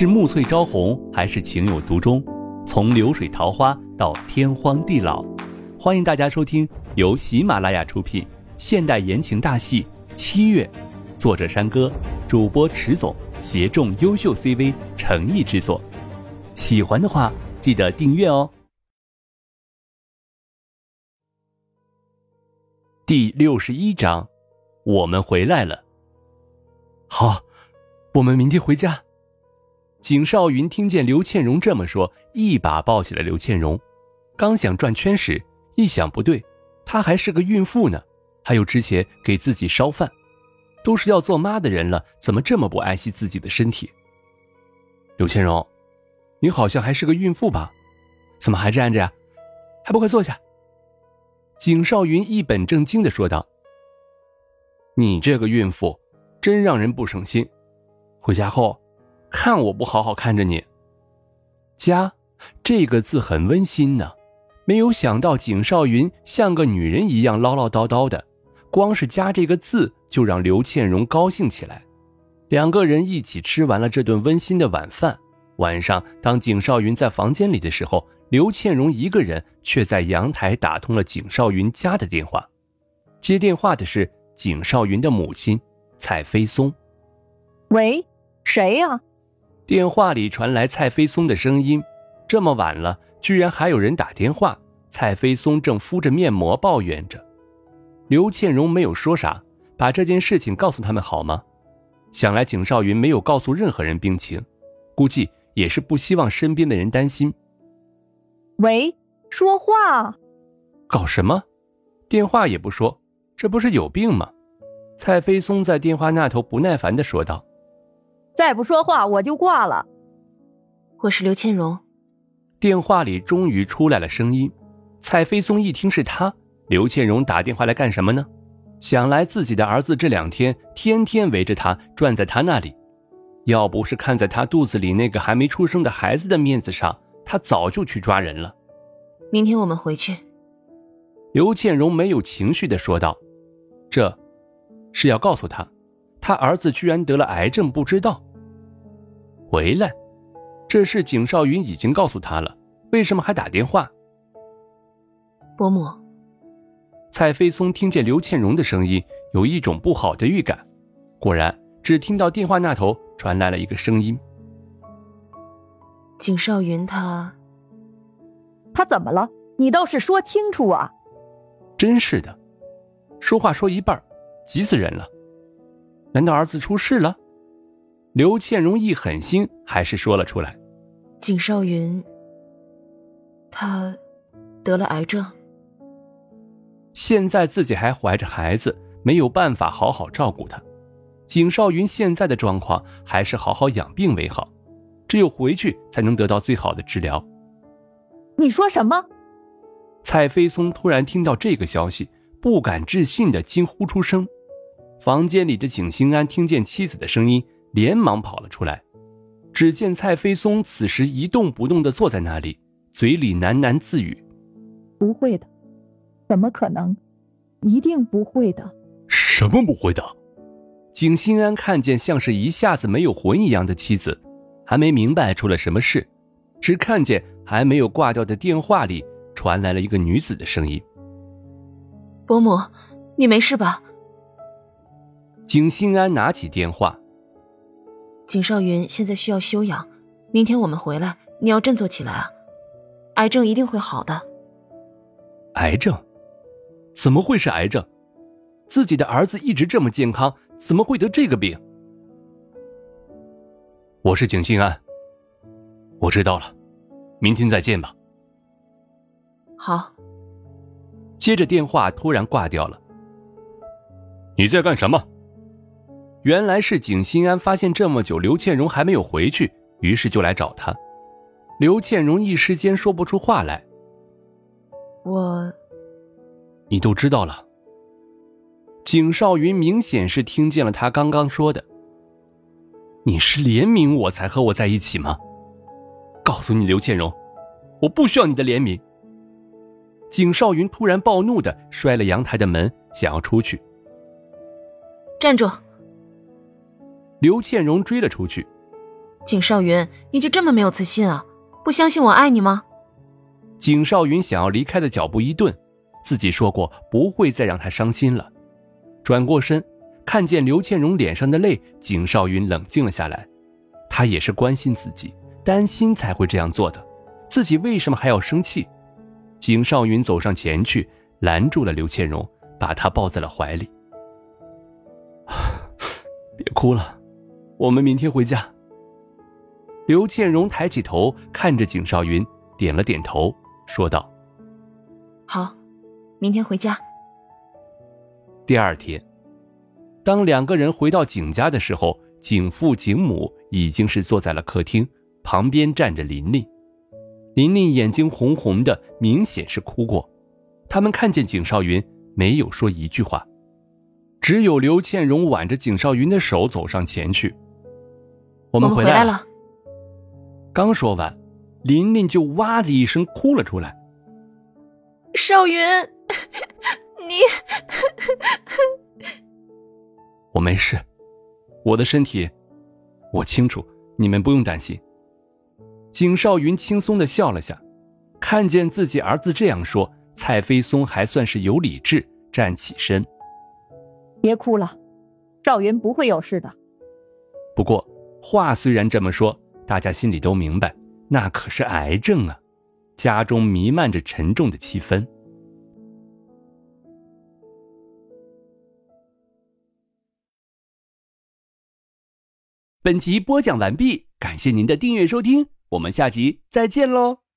是暮翠朝红，还是情有独钟？从流水桃花到天荒地老，欢迎大家收听由喜马拉雅出品现代言情大戏《七月》，作者山歌，主播迟总，协众优秀 CV 诚意制作。喜欢的话，记得订阅哦。第六十一章，我们回来了。好，我们明天回家。景少云听见刘倩荣这么说，一把抱起了刘倩荣，刚想转圈时，一想不对，她还是个孕妇呢，还有之前给自己烧饭，都是要做妈的人了，怎么这么不爱惜自己的身体？刘倩荣，你好像还是个孕妇吧？怎么还站着呀？还不快坐下！景少云一本正经的说道：“你这个孕妇，真让人不省心。回家后。”看我不好好看着你。家，这个字很温馨呢。没有想到景少云像个女人一样唠唠叨叨的，光是家这个字就让刘倩蓉高兴起来。两个人一起吃完了这顿温馨的晚饭。晚上，当景少云在房间里的时候，刘倩蓉一个人却在阳台打通了景少云家的电话。接电话的是景少云的母亲蔡飞松。喂，谁呀？电话里传来蔡飞松的声音：“这么晚了，居然还有人打电话。”蔡飞松正敷着面膜抱怨着。刘倩荣没有说啥，把这件事情告诉他们好吗？想来景少云没有告诉任何人病情，估计也是不希望身边的人担心。喂，说话！搞什么？电话也不说，这不是有病吗？蔡飞松在电话那头不耐烦的说道。再不说话，我就挂了。我是刘倩荣。电话里终于出来了声音。蔡飞松一听是他，刘倩荣打电话来干什么呢？想来自己的儿子这两天天天围着他转，在他那里。要不是看在他肚子里那个还没出生的孩子的面子上，他早就去抓人了。明天我们回去。刘倩荣没有情绪的说道：“这，是要告诉他，他儿子居然得了癌症，不知道。”回来，这事景少云已经告诉他了，为什么还打电话？伯母，蔡飞松听见刘倩蓉的声音，有一种不好的预感。果然，只听到电话那头传来了一个声音：“景少云他……他怎么了？你倒是说清楚啊！”真是的，说话说一半，急死人了。难道儿子出事了？刘倩荣一狠心，还是说了出来：“景少云，他得了癌症。现在自己还怀着孩子，没有办法好好照顾他。景少云现在的状况，还是好好养病为好。只有回去，才能得到最好的治疗。”你说什么？蔡飞松突然听到这个消息，不敢置信的惊呼出声。房间里的景心安听见妻子的声音。连忙跑了出来，只见蔡飞松此时一动不动地坐在那里，嘴里喃喃自语：“不会的，怎么可能？一定不会的。”什么不会的？景心安看见像是一下子没有魂一样的妻子，还没明白出了什么事，只看见还没有挂掉的电话里传来了一个女子的声音：“伯母，你没事吧？”景心安拿起电话。景少云现在需要休养，明天我们回来，你要振作起来啊！癌症一定会好的。癌症？怎么会是癌症？自己的儿子一直这么健康，怎么会得这个病？我是景心安，我知道了，明天再见吧。好。接着电话突然挂掉了。你在干什么？原来是景心安发现这么久刘倩蓉还没有回去，于是就来找他。刘倩蓉一时间说不出话来。我，你都知道了。景少云明显是听见了他刚刚说的。你是怜悯我才和我在一起吗？告诉你刘倩蓉，我不需要你的怜悯。景少云突然暴怒的摔了阳台的门，想要出去。站住！刘倩蓉追了出去，景少云，你就这么没有自信啊？不相信我爱你吗？景少云想要离开的脚步一顿，自己说过不会再让他伤心了。转过身，看见刘倩蓉脸上的泪，景少云冷静了下来。他也是关心自己，担心才会这样做的。自己为什么还要生气？景少云走上前去，拦住了刘倩蓉，把她抱在了怀里。别哭了，我们明天回家。刘倩荣抬起头看着景少云，点了点头，说道：“好，明天回家。”第二天，当两个人回到景家的时候，景父景母已经是坐在了客厅，旁边站着琳琳。琳琳眼睛红红的，明显是哭过。他们看见景少云，没有说一句话。只有刘倩荣挽着景少云的手走上前去。我们回来了。刚说完，琳琳就哇的一声哭了出来。少云，你，我没事，我的身体，我清楚，你们不用担心。景少云轻松的笑了下，看见自己儿子这样说，蔡飞松还算是有理智，站起身。别哭了，少云不会有事的。不过话虽然这么说，大家心里都明白，那可是癌症啊！家中弥漫着沉重的气氛。本集播讲完毕，感谢您的订阅收听，我们下集再见喽！